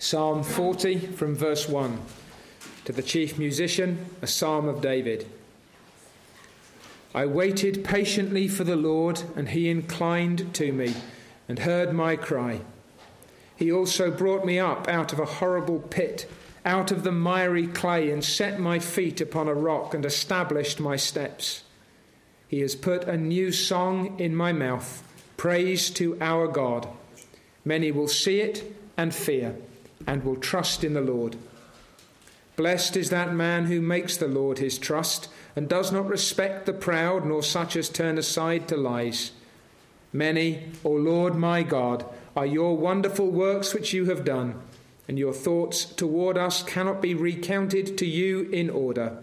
Psalm 40 from verse 1. To the chief musician, a psalm of David. I waited patiently for the Lord, and he inclined to me and heard my cry. He also brought me up out of a horrible pit, out of the miry clay, and set my feet upon a rock and established my steps. He has put a new song in my mouth, praise to our God. Many will see it and fear and will trust in the Lord. Blessed is that man who makes the Lord his trust and does not respect the proud, nor such as turn aside to lies. Many, O Lord my God, are your wonderful works which you have done, and your thoughts toward us cannot be recounted to you in order.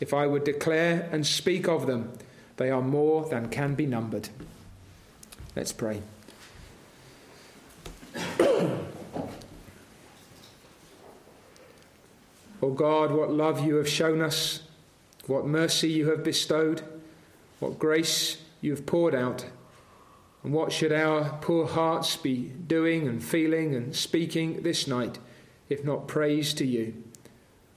If I would declare and speak of them, they are more than can be numbered. Let's pray. O God, what love you have shown us, what mercy you have bestowed, what grace you have poured out, and what should our poor hearts be doing and feeling and speaking this night, if not praise to you?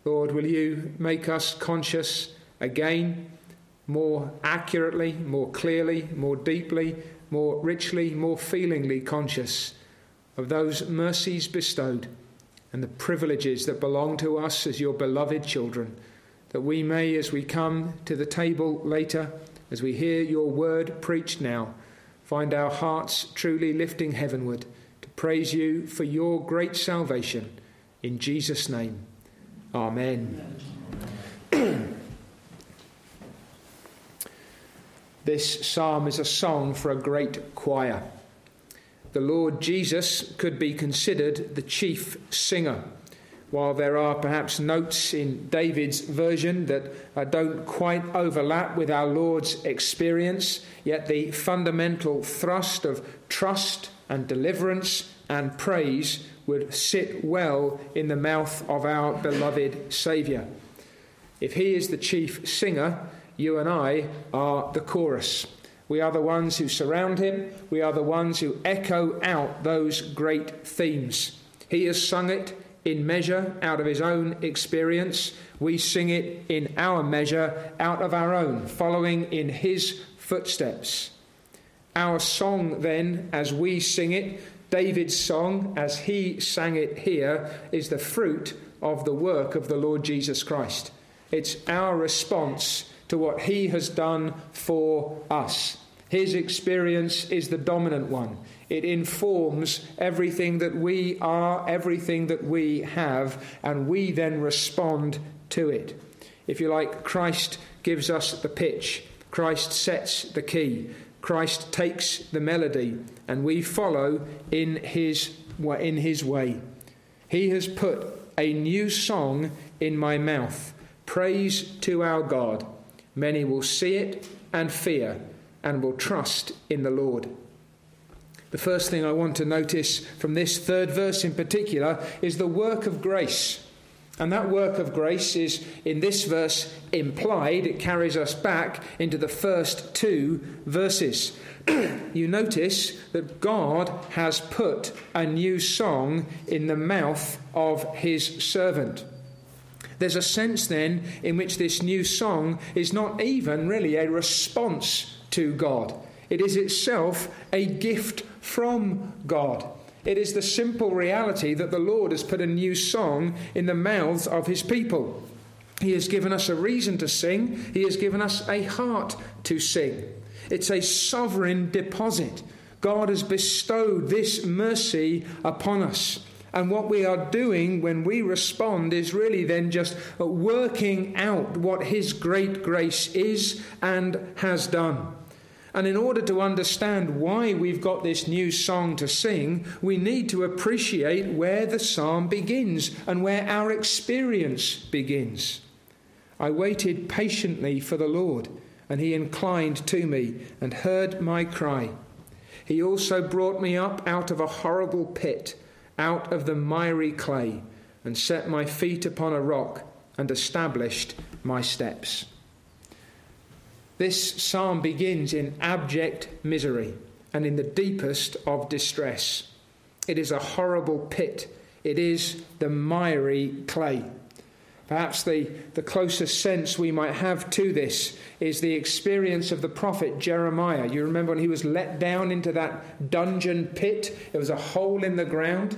Lord, will you make us conscious again, more accurately, more clearly, more deeply, more richly, more feelingly conscious of those mercies bestowed? And the privileges that belong to us as your beloved children, that we may, as we come to the table later, as we hear your word preached now, find our hearts truly lifting heavenward to praise you for your great salvation. In Jesus' name, Amen. this psalm is a song for a great choir the Lord Jesus could be considered the chief singer. While there are perhaps notes in David's version that uh, don't quite overlap with our Lord's experience, yet the fundamental thrust of trust and deliverance and praise would sit well in the mouth of our beloved Saviour. If he is the chief singer, you and I are the chorus. We are the ones who surround him. We are the ones who echo out those great themes. He has sung it in measure out of his own experience. We sing it in our measure out of our own, following in his footsteps. Our song, then, as we sing it, David's song, as he sang it here, is the fruit of the work of the Lord Jesus Christ. It's our response to what he has done for us. His experience is the dominant one. It informs everything that we are, everything that we have, and we then respond to it. If you like, Christ gives us the pitch, Christ sets the key, Christ takes the melody, and we follow in his, in his way. He has put a new song in my mouth. Praise to our God. Many will see it and fear and will trust in the Lord. The first thing I want to notice from this third verse in particular is the work of grace. And that work of grace is in this verse implied. It carries us back into the first two verses. you notice that God has put a new song in the mouth of his servant. There's a sense then in which this new song is not even really a response to God, it is itself a gift from God. It is the simple reality that the Lord has put a new song in the mouths of his people. He has given us a reason to sing, He has given us a heart to sing. It's a sovereign deposit. God has bestowed this mercy upon us. And what we are doing when we respond is really then just working out what His great grace is and has done. And in order to understand why we've got this new song to sing, we need to appreciate where the psalm begins and where our experience begins. I waited patiently for the Lord, and he inclined to me and heard my cry. He also brought me up out of a horrible pit out of the miry clay and set my feet upon a rock and established my steps. This psalm begins in abject misery and in the deepest of distress. It is a horrible pit it is the miry clay. Perhaps the, the closest sense we might have to this is the experience of the prophet Jeremiah. You remember when he was let down into that dungeon pit? It was a hole in the ground,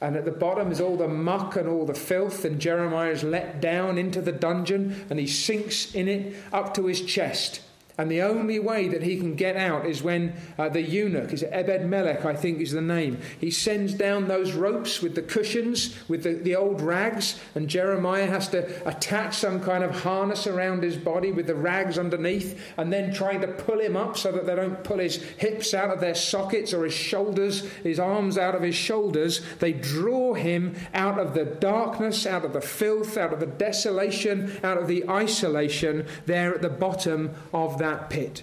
and at the bottom is all the muck and all the filth, and Jeremiah is let down into the dungeon, and he sinks in it up to his chest. And the only way that he can get out is when uh, the eunuch, is Ebed Melech, I think is the name, he sends down those ropes with the cushions, with the, the old rags, and Jeremiah has to attach some kind of harness around his body with the rags underneath, and then trying to pull him up so that they don't pull his hips out of their sockets or his shoulders, his arms out of his shoulders. They draw him out of the darkness, out of the filth, out of the desolation, out of the isolation there at the bottom of that that pit.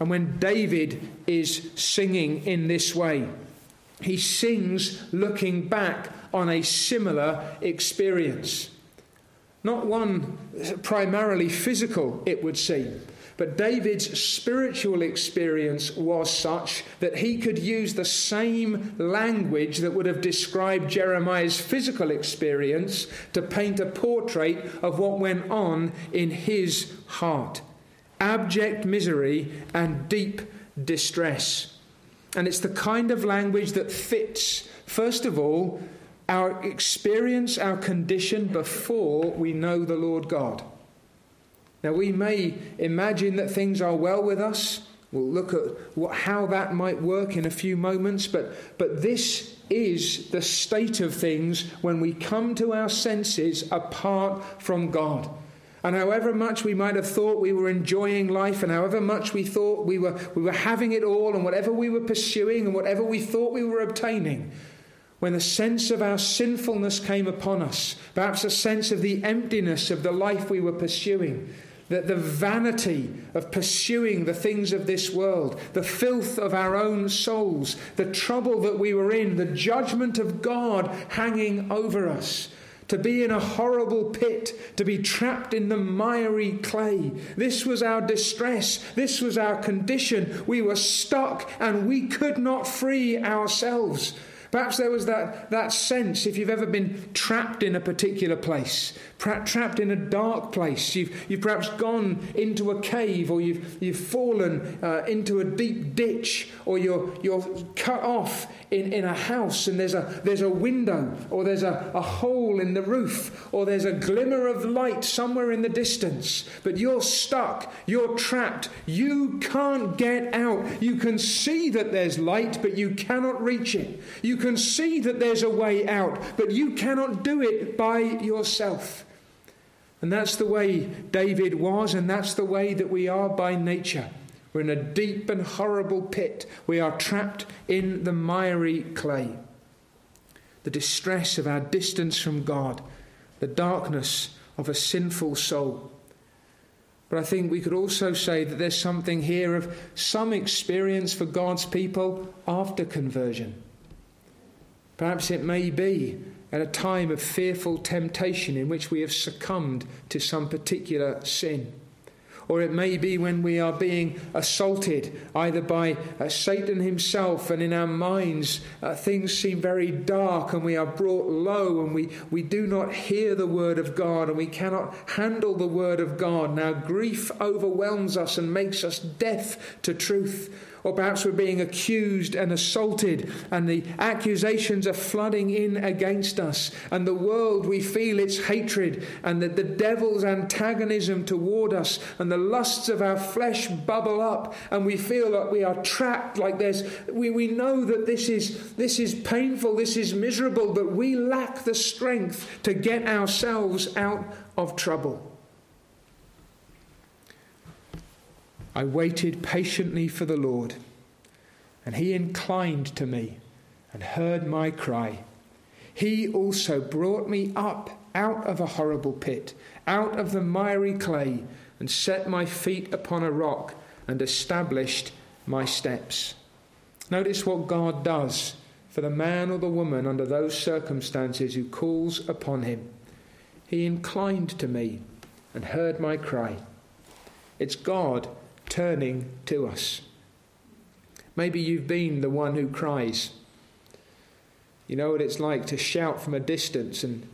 And when David is singing in this way, he sings looking back on a similar experience. Not one primarily physical, it would seem, but David's spiritual experience was such that he could use the same language that would have described Jeremiah's physical experience to paint a portrait of what went on in his heart abject misery, and deep distress. And it's the kind of language that fits, first of all, our experience, our condition before we know the Lord God. Now, we may imagine that things are well with us. We'll look at what, how that might work in a few moments, but, but this is the state of things when we come to our senses apart from God. And however much we might have thought we were enjoying life, and however much we thought we were, we were having it all, and whatever we were pursuing, and whatever we thought we were obtaining, when the sense of our sinfulness came upon us, perhaps a sense of the emptiness of the life we were pursuing, that the vanity of pursuing the things of this world, the filth of our own souls, the trouble that we were in, the judgment of God hanging over us, to be in a horrible pit, to be trapped in the miry clay. This was our distress. This was our condition. We were stuck and we could not free ourselves. Perhaps there was that, that sense, if you've ever been trapped in a particular place, trapped in a dark place, you've, you've perhaps gone into a cave, or you've, you've fallen uh, into a deep ditch, or you're, you're cut off in, in a house and there's a, there's a window, or there's a, a hole in the roof, or there's a glimmer of light somewhere in the distance, but you're stuck, you're trapped, you can't get out. You can see that there's light, but you cannot reach it. You can see that there's a way out, but you cannot do it by yourself. And that's the way David was, and that's the way that we are by nature. We're in a deep and horrible pit. We are trapped in the miry clay. The distress of our distance from God, the darkness of a sinful soul. But I think we could also say that there's something here of some experience for God's people after conversion. Perhaps it may be at a time of fearful temptation in which we have succumbed to some particular sin. Or it may be when we are being assaulted either by uh, Satan himself, and in our minds uh, things seem very dark and we are brought low and we, we do not hear the word of God and we cannot handle the word of God. Now, grief overwhelms us and makes us deaf to truth. Or perhaps we're being accused and assaulted, and the accusations are flooding in against us. And the world, we feel its hatred, and the, the devil's antagonism toward us, and the lusts of our flesh bubble up, and we feel that we are trapped, like there's, we, we know that this is, this is painful, this is miserable, but we lack the strength to get ourselves out of trouble. I waited patiently for the Lord, and he inclined to me and heard my cry. He also brought me up out of a horrible pit, out of the miry clay, and set my feet upon a rock and established my steps. Notice what God does for the man or the woman under those circumstances who calls upon him. He inclined to me and heard my cry. It's God turning to us. Maybe you've been the one who cries. You know what it's like to shout from a distance and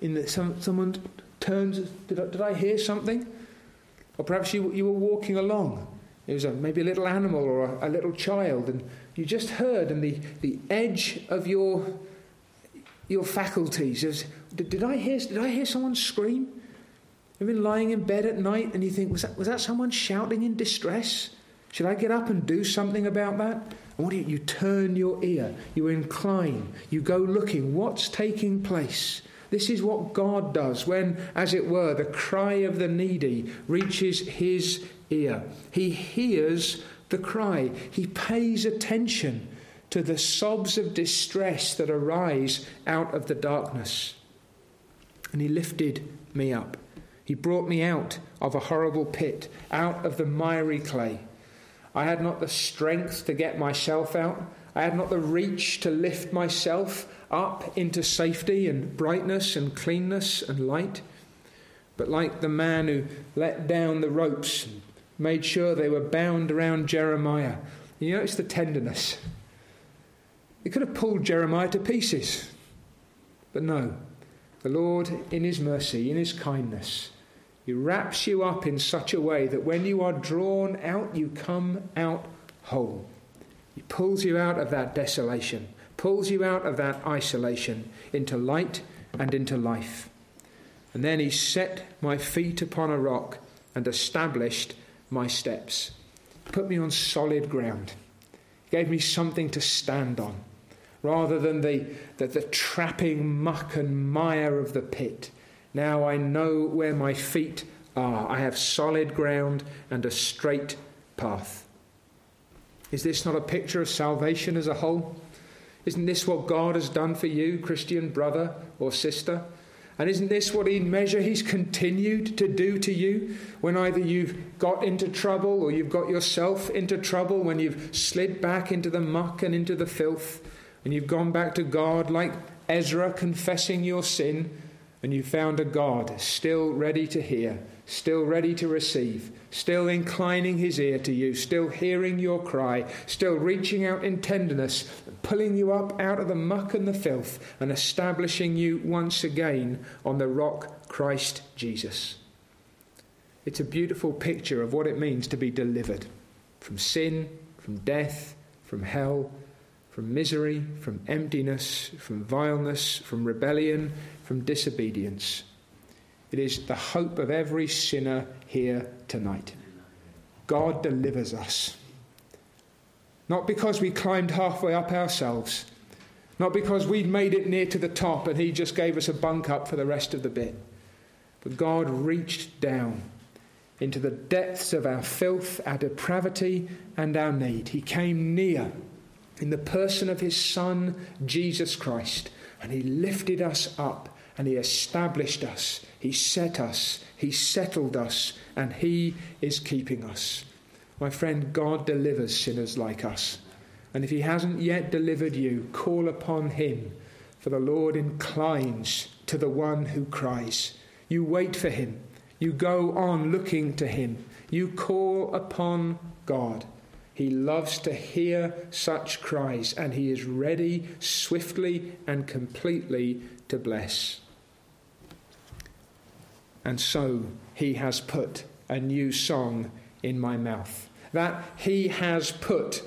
in the, some, someone turns, did I, did I hear something? Or perhaps you, you were walking along. It was a, maybe a little animal or a, a little child, and you just heard, and the, the edge of your, your faculties is, did, did, I hear, did I hear someone scream? You've been lying in bed at night and you think, was that, was that someone shouting in distress? Should I get up and do something about that? And what do you, you turn your ear, you incline, you go looking. What's taking place? This is what God does when, as it were, the cry of the needy reaches his ear. He hears the cry, he pays attention to the sobs of distress that arise out of the darkness. And he lifted me up. He brought me out of a horrible pit, out of the miry clay. I had not the strength to get myself out. I had not the reach to lift myself up into safety and brightness and cleanness and light. But like the man who let down the ropes and made sure they were bound around Jeremiah, you notice the tenderness. He could have pulled Jeremiah to pieces. But no, the Lord, in His mercy, in His kindness, He wraps you up in such a way that when you are drawn out, you come out whole. He pulls you out of that desolation pulls you out of that isolation into light and into life. And then he set my feet upon a rock and established my steps, put me on solid ground, gave me something to stand on, rather than the, the, the trapping muck and mire of the pit. Now I know where my feet are. I have solid ground and a straight path. Is this not a picture of salvation as a whole? Isn't this what God has done for you, Christian brother or sister? And isn't this what, in measure, He's continued to do to you when either you've got into trouble or you've got yourself into trouble, when you've slid back into the muck and into the filth, and you've gone back to God like Ezra confessing your sin, and you found a God still ready to hear, still ready to receive, still inclining his ear to you, still hearing your cry, still reaching out in tenderness, pulling you up out of the muck and the filth, and establishing you once again on the rock Christ Jesus. It's a beautiful picture of what it means to be delivered from sin, from death, from hell, from misery, from emptiness, from vileness, from rebellion, from disobedience. It is the hope of every sinner here tonight. God delivers us. Not because we climbed halfway up ourselves, not because we'd made it near to the top and He just gave us a bunk up for the rest of the bit, but God reached down into the depths of our filth, our depravity, and our need. He came near in the person of His Son, Jesus Christ, and He lifted us up and He established us. He set us. He settled us. And He is keeping us. My friend, God delivers sinners like us. And if He hasn't yet delivered you, call upon Him. For the Lord inclines to the one who cries. You wait for Him. You go on looking to Him. You call upon God. He loves to hear such cries, and He is ready swiftly and completely to bless. And so he has put a new song in my mouth. That he has put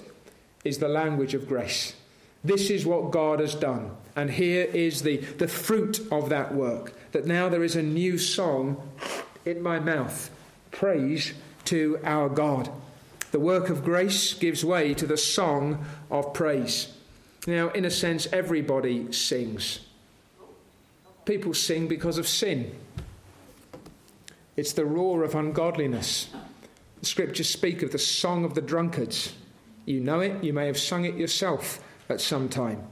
is the language of grace. This is what God has done. And here is the, the fruit of that work. That now there is a new song in my mouth. Praise to our God. The work of grace gives way to the song of praise. Now, in a sense, everybody sings. People sing because of sin. It's the roar of ungodliness. The scriptures speak of the song of the drunkards. You know it, you may have sung it yourself at some time.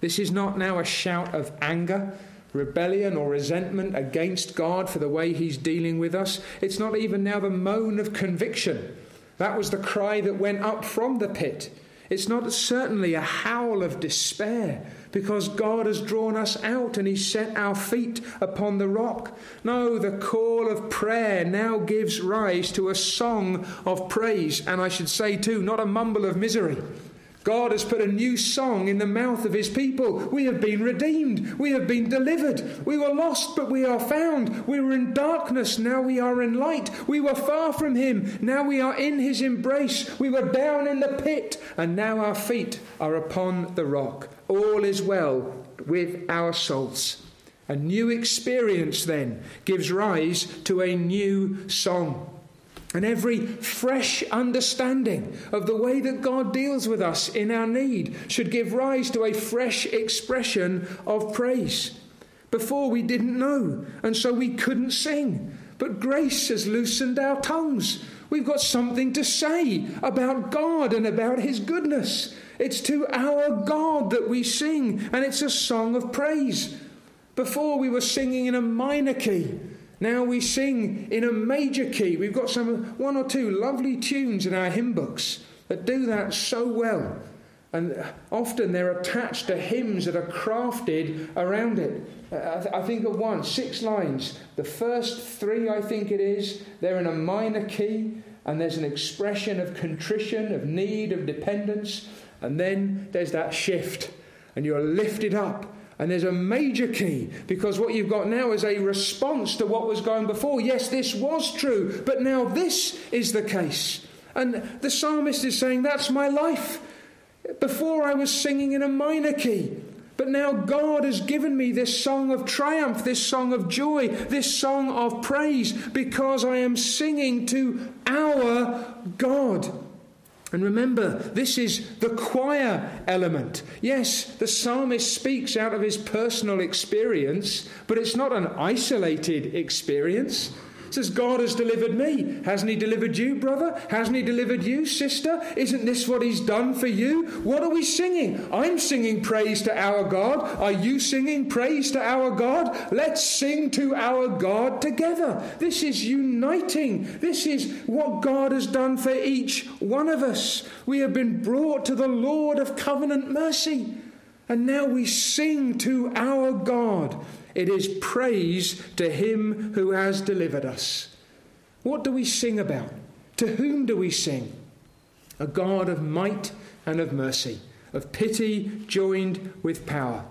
This is not now a shout of anger, rebellion, or resentment against God for the way He's dealing with us. It's not even now the moan of conviction. That was the cry that went up from the pit. It's not certainly a howl of despair because God has drawn us out and He set our feet upon the rock. No, the call of prayer now gives rise to a song of praise, and I should say too, not a mumble of misery. God has put a new song in the mouth of his people. We have been redeemed. We have been delivered. We were lost, but we are found. We were in darkness. Now we are in light. We were far from him. Now we are in his embrace. We were down in the pit, and now our feet are upon the rock. All is well with our souls. A new experience then gives rise to a new song. And every fresh understanding of the way that God deals with us in our need should give rise to a fresh expression of praise. Before we didn't know, and so we couldn't sing. But grace has loosened our tongues. We've got something to say about God and about His goodness. It's to our God that we sing, and it's a song of praise. Before we were singing in a minor key. Now we sing in a major key. We've got some one or two lovely tunes in our hymn books that do that so well. And often they're attached to hymns that are crafted around it. I think of one, six lines. The first three, I think it is, they're in a minor key, and there's an expression of contrition, of need, of dependence. And then there's that shift, and you're lifted up and there's a major key because what you've got now is a response to what was going before. Yes, this was true, but now this is the case. And the psalmist is saying, That's my life. Before I was singing in a minor key, but now God has given me this song of triumph, this song of joy, this song of praise because I am singing to our God. And remember, this is the choir element. Yes, the psalmist speaks out of his personal experience, but it's not an isolated experience says, God has delivered me. Hasn't He delivered you, brother? Hasn't He delivered you, sister? Isn't this what He's done for you? What are we singing? I'm singing praise to our God. Are you singing praise to our God? Let's sing to our God together. This is uniting. This is what God has done for each one of us. We have been brought to the Lord of covenant mercy. And now we sing to our God. It is praise to him who has delivered us. What do we sing about? To whom do we sing? A God of might and of mercy, of pity joined with power.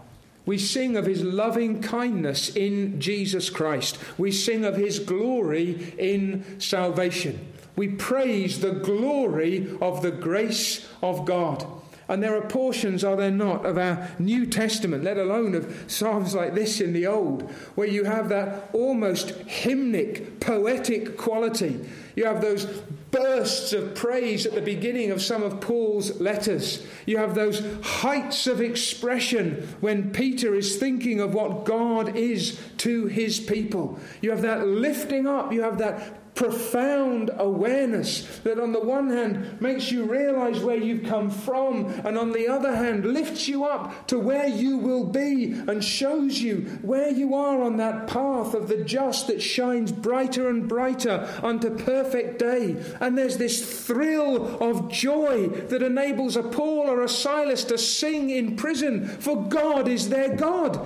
We sing of his loving kindness in Jesus Christ. We sing of his glory in salvation. We praise the glory of the grace of God. And there are portions, are there not, of our New Testament, let alone of psalms like this in the Old, where you have that almost hymnic, poetic quality. You have those bursts of praise at the beginning of some of Paul's letters. You have those heights of expression when Peter is thinking of what God is to his people. You have that lifting up, you have that profound awareness that, on the one hand, makes you realize where you've come from, and on the other hand, lifts you up to where you will be and shows you where you are on that path of the just that shines brighter and brighter unto perfect day. And there's this thrill of joy that enables a Paul or a Silas to sing in prison, for God is their God.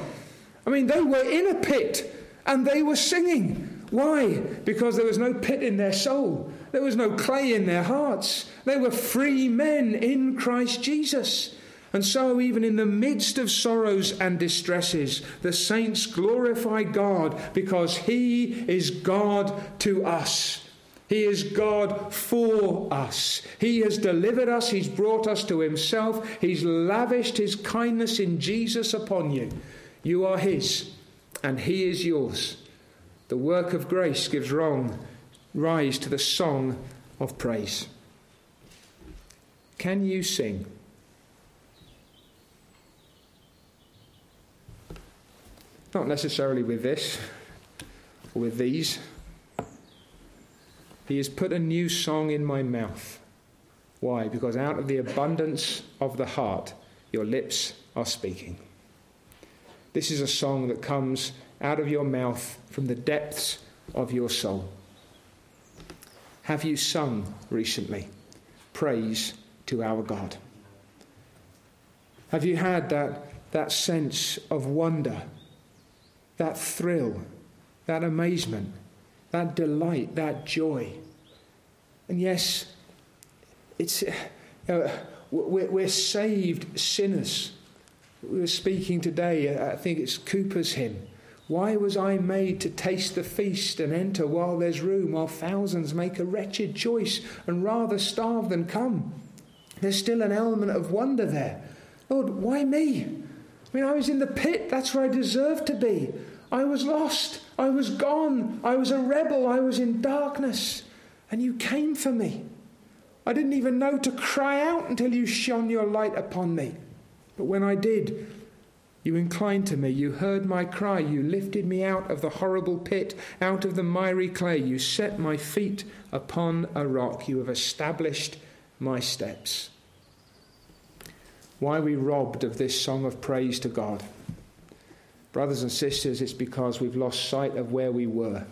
I mean, they were in a pit and they were singing. Why? Because there was no pit in their soul, there was no clay in their hearts. They were free men in Christ Jesus. And so, even in the midst of sorrows and distresses, the saints glorify God because He is God to us. He is God for us. He has delivered us. He's brought us to Himself. He's lavished His kindness in Jesus upon you. You are His, and He is yours. The work of grace gives wrong rise to the song of praise. Can you sing? Not necessarily with this or with these. He has put a new song in my mouth. Why? Because out of the abundance of the heart, your lips are speaking. This is a song that comes out of your mouth from the depths of your soul. Have you sung recently praise to our God? Have you had that, that sense of wonder, that thrill, that amazement, that delight, that joy? And yes, it's uh, We're, we're saved sinners. We were speaking today, I think it's Cowper's hymn. Why was I made to taste the feast and enter while there's room, while thousands make a wretched choice and rather starve than come? There's still an element of wonder there. Lord, why me? I mean, I was in the pit, that's where I deserved to be. I was lost, I was gone, I was a rebel, I was in darkness, and you came for me. I didn't even know to cry out until you shone your light upon me. But when I did, you inclined to me, you heard my cry, you lifted me out of the horrible pit, out of the miry clay, you set my feet upon a rock, you have established my steps. Why are we robbed of this song of praise to God? Brothers and sisters, it's because we've lost sight of where we were.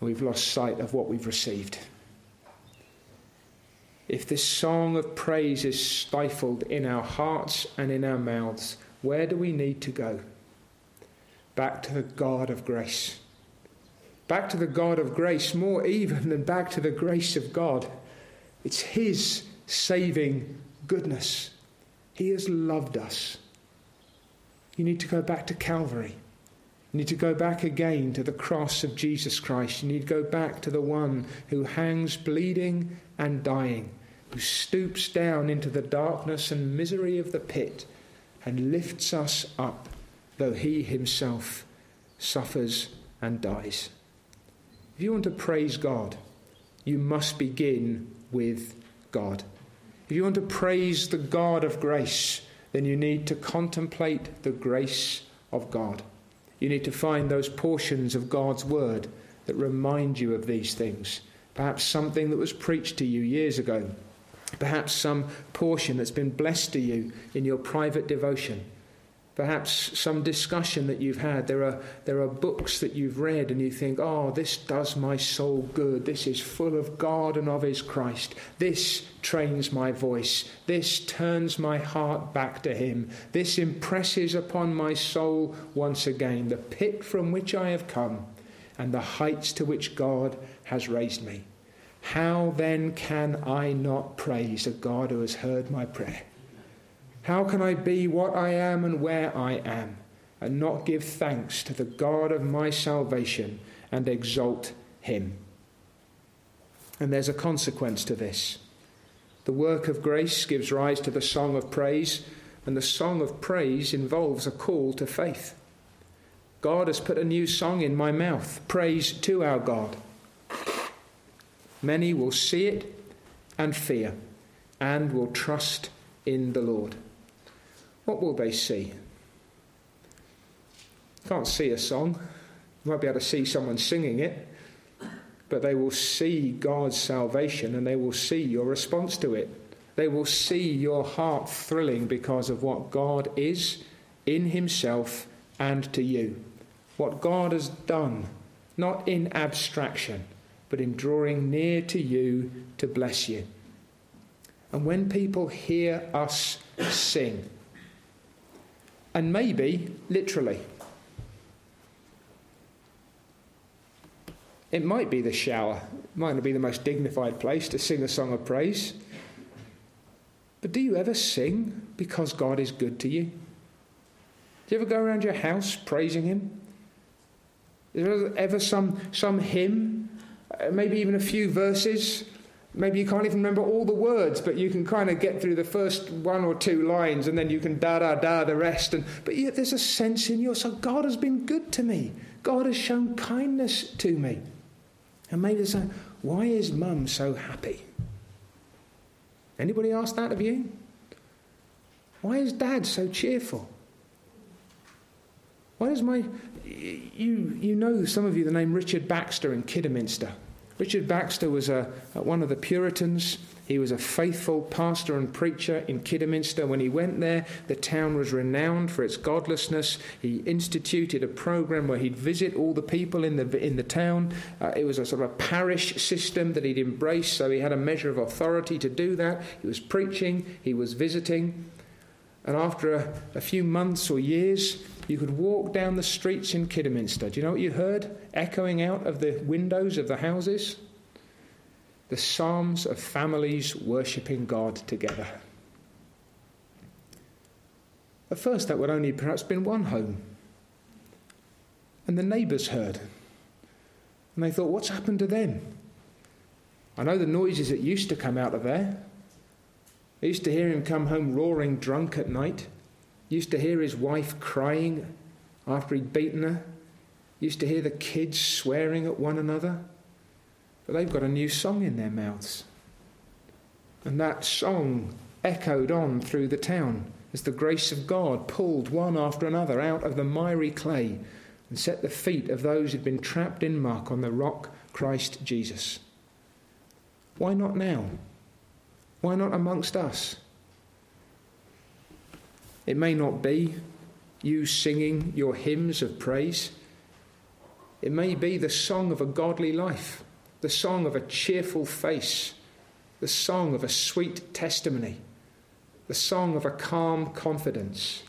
We've lost sight of what we've received if this song of praise is stifled in our hearts and in our mouths, where do we need to go? Back to the God of grace. Back to the God of grace, more even than back to the grace of God. It's His saving goodness. He has loved us. You need to go back to Calvary. You need to go back again to the cross of Jesus Christ. You need to go back to the one who hangs bleeding and dying who stoops down into the darkness and misery of the pit and lifts us up, though he himself suffers and dies. If you want to praise God, you must begin with God. If you want to praise the God of grace, then you need to contemplate the grace of God. You need to find those portions of God's word that remind you of these things. Perhaps something that was preached to you years ago Perhaps some portion that's been blessed to you in your private devotion. Perhaps some discussion that you've had. There are, there are books that you've read and you think, oh, this does my soul good. This is full of God and of His Christ. This trains my voice. This turns my heart back to Him. This impresses upon my soul once again the pit from which I have come and the heights to which God has raised me. How then can I not praise a God who has heard my prayer? How can I be what I am and where I am and not give thanks to the God of my salvation and exalt him? And there's a consequence to this. The work of grace gives rise to the song of praise, and the song of praise involves a call to faith. God has put a new song in my mouth, praise to our God. Many will see it and fear and will trust in the Lord. What will they see? Can't see a song. You might be able to see someone singing it, but they will see God's salvation and they will see your response to it. They will see your heart thrilling because of what God is in Himself and to you. What God has done, not in abstraction but in drawing near to you to bless you. And when people hear us sing, and maybe literally, it might be the shower, it might not be the most dignified place to sing a song of praise. But do you ever sing because God is good to you? Do you ever go around your house praising Him? Is there ever some, some hymn uh, maybe even a few verses. Maybe you can't even remember all the words, but you can kind of get through the first one or two lines and then you can da da da the rest. And, but yet there's a sense in your soul God has been good to me, God has shown kindness to me. And maybe there's a why is mum so happy? Anybody ask that of you? Why is dad so cheerful? Why is my. You, you know, some of you, the name Richard Baxter in Kidderminster. Richard Baxter was a, one of the Puritans. He was a faithful pastor and preacher in Kidderminster. When he went there, the town was renowned for its godlessness. He instituted a program where he'd visit all the people in the, in the town. Uh, it was a sort of a parish system that he'd embraced, so he had a measure of authority to do that. He was preaching, he was visiting. And after a, a few months or years, you could walk down the streets in Kidderminster. Do you know what you heard echoing out of the windows of the houses? the psalms of families worshipping God together. At first, that would only perhaps been one home. And the neighbours heard. And they thought, what's happened to them? I know the noises that used to come out of there. I used to hear him come home roaring drunk at night. Used to hear his wife crying after he'd beaten her. Used to hear the kids swearing at one another. But they've got a new song in their mouths. And that song echoed on through the town as the grace of God pulled one after another out of the miry clay and set the feet of those who'd been trapped in muck on the rock Christ Jesus. Why not now? Why not amongst us? It may not be you singing your hymns of praise. It may be the song of a godly life, the song of a cheerful face, the song of a sweet testimony the song of a calm confidence,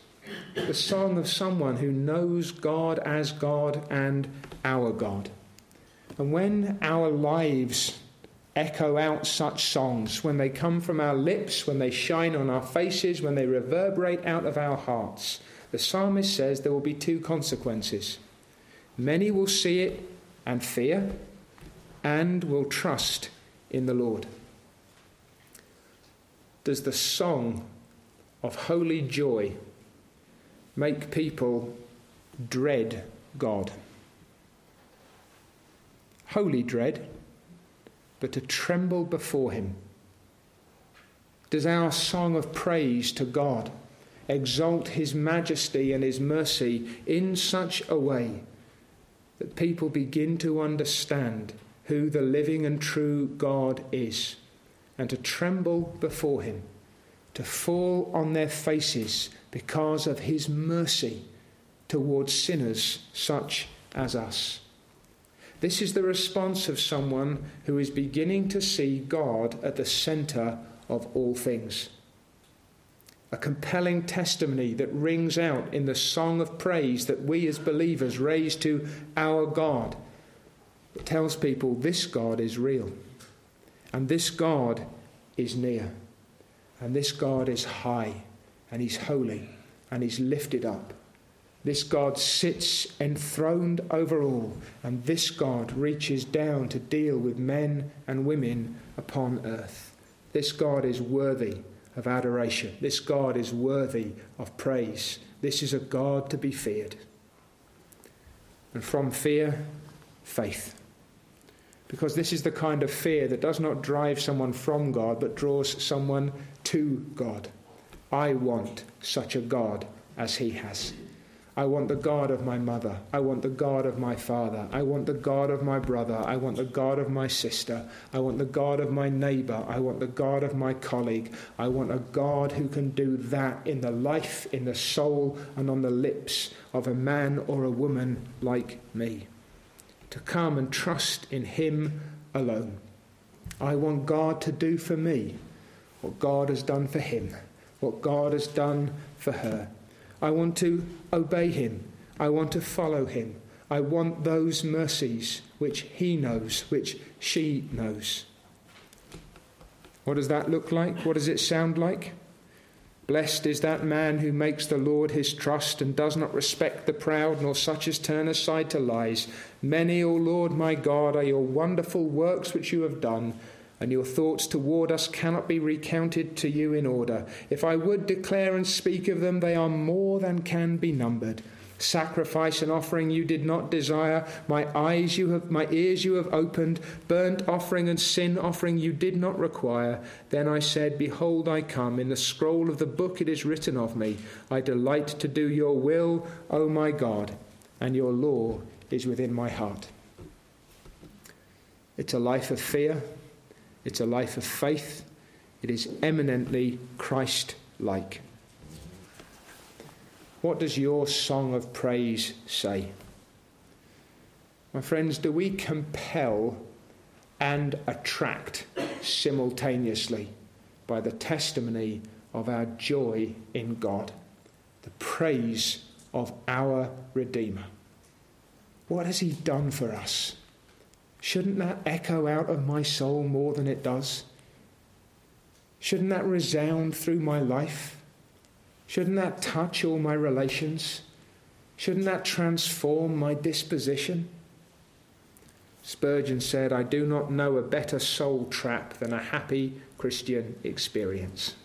the song of someone who knows God as God and our God. And when our lives echo out such songs, when they come from our lips, when they shine on our faces, when they reverberate out of our hearts, the psalmist says there will be two consequences. Many will see it and fear, and will trust in the Lord does the song of holy joy make people dread God? Holy dread, but to tremble before Him. Does our song of praise to God exalt His majesty and His mercy in such a way that people begin to understand who the living and true God is? and to tremble before him, to fall on their faces because of his mercy towards sinners such as us. This is the response of someone who is beginning to see God at the center of all things. A compelling testimony that rings out in the song of praise that we as believers raise to our God. It tells people this God is real. And this God is near. And this God is high, and he's holy, and he's lifted up. This God sits enthroned over all, and this God reaches down to deal with men and women upon earth. This God is worthy of adoration. This God is worthy of praise. This is a God to be feared. And from fear, faith. Because this is the kind of fear that does not drive someone from God, but draws someone to God. I want such a God as He has. I want the God of my mother. I want the God of my father. I want the God of my brother. I want the God of my sister. I want the God of my neighbor. I want the God of my colleague. I want a God who can do that in the life, in the soul, and on the lips of a man or a woman like me to come and trust in Him alone. I want God to do for me what God has done for him, what God has done for her. I want to obey Him. I want to follow Him. I want those mercies which He knows, which she knows. What does that look like? What does it sound like? Blessed is that man who makes the Lord his trust and does not respect the proud, nor such as turn aside to lies. Many, O Lord my God, are your wonderful works which you have done, and your thoughts toward us cannot be recounted to you in order. If I would declare and speak of them, they are more than can be numbered. Sacrifice and offering you did not desire. My eyes you have, my ears you have opened. Burnt offering and sin offering you did not require. Then I said, Behold, I come. In the scroll of the book it is written of me. I delight to do your will, O my God, and your law is within my heart. It's a life of fear. It's a life of faith. It is eminently Christ like. What does your song of praise say? My friends, do we compel and attract simultaneously by the testimony of our joy in God, the praise of our Redeemer? What has He done for us? Shouldn't that echo out of my soul more than it does? Shouldn't that resound through my life? Shouldn't that touch all my relations? Shouldn't that transform my disposition? Spurgeon said, I do not know a better soul trap than a happy Christian experience.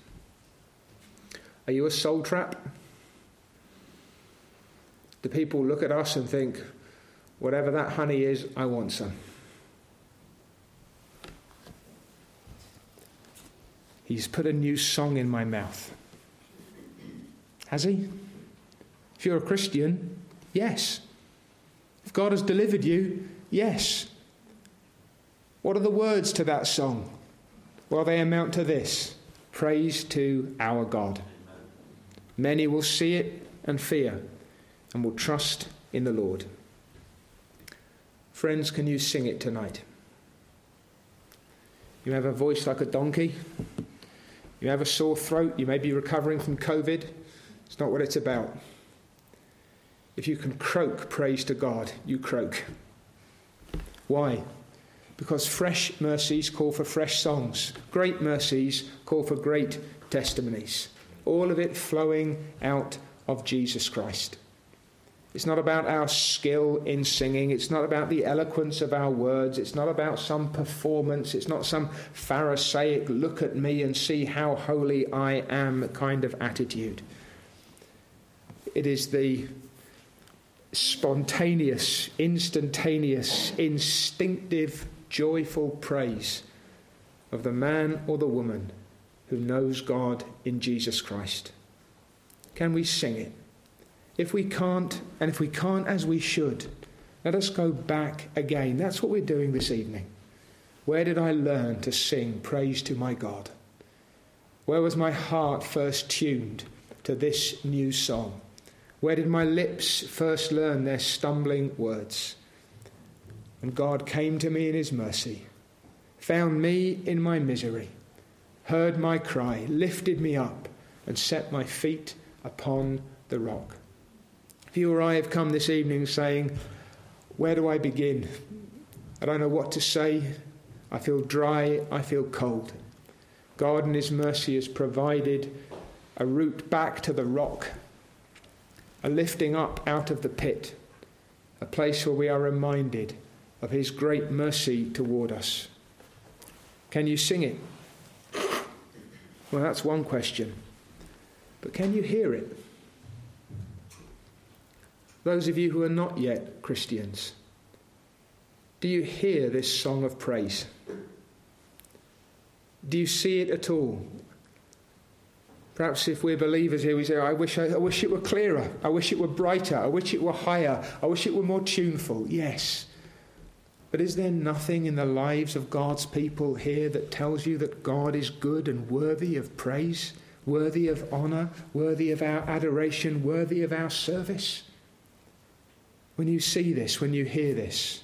Are you a soul trap? Do people look at us and think, whatever that honey is, I want some? He's put a new song in my mouth. Has he? If you're a Christian, yes. If God has delivered you, yes. What are the words to that song? Well, they amount to this Praise to our God. Many will see it and fear and will trust in the Lord. Friends, can you sing it tonight? You have a voice like a donkey. You have a sore throat. You may be recovering from COVID. It's not what it's about. If you can croak praise to God, you croak. Why? Because fresh mercies call for fresh songs, great mercies call for great testimonies. All of it flowing out of Jesus Christ. It's not about our skill in singing. It's not about the eloquence of our words. It's not about some performance. It's not some Pharisaic look at me and see how holy I am kind of attitude. It is the spontaneous, instantaneous, instinctive, joyful praise of the man or the woman who knows God in Jesus Christ. Can we sing it? If we can't, and if we can't as we should, let us go back again. That's what we're doing this evening. Where did I learn to sing praise to my God? Where was my heart first tuned to this new song? Where did my lips first learn their stumbling words? And God came to me in His mercy, found me in my misery, heard my cry, lifted me up, and set my feet upon the rock. You or I have come this evening saying, Where do I begin? I don't know what to say. I feel dry. I feel cold. God, in His mercy, has provided a route back to the rock a lifting up out of the pit, a place where we are reminded of His great mercy toward us. Can you sing it? Well, that's one question. But can you hear it? Those of you who are not yet Christians, do you hear this song of praise? Do you see it at all? Perhaps if we're believers here, we say, I wish, I, I, wish it were clearer. I wish it were brighter. I wish it were higher. I wish it were more tuneful. Yes. But is there nothing in the lives of God's people here that tells you that God is good and worthy of praise, worthy of honour, worthy of our adoration, worthy of our service? When you see this, when you hear this,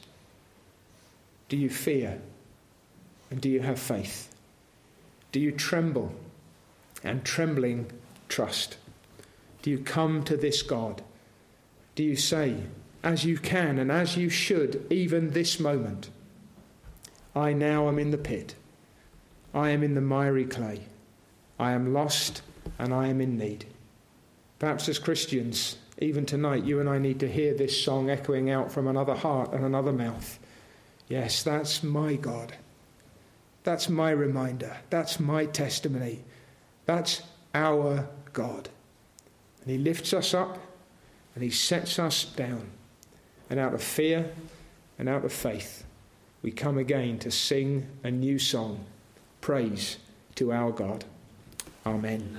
do you fear? And do you have faith? Do you tremble? and trembling trust? Do you come to this God? Do you say, as you can and as you should, even this moment, I now am in the pit, I am in the miry clay, I am lost and I am in need? Perhaps as Christians, even tonight, you and I need to hear this song echoing out from another heart and another mouth. Yes, that's my God. That's my reminder. That's my testimony. That's our God. And He lifts us up and He sets us down. And out of fear and out of faith, we come again to sing a new song praise to our God. Amen.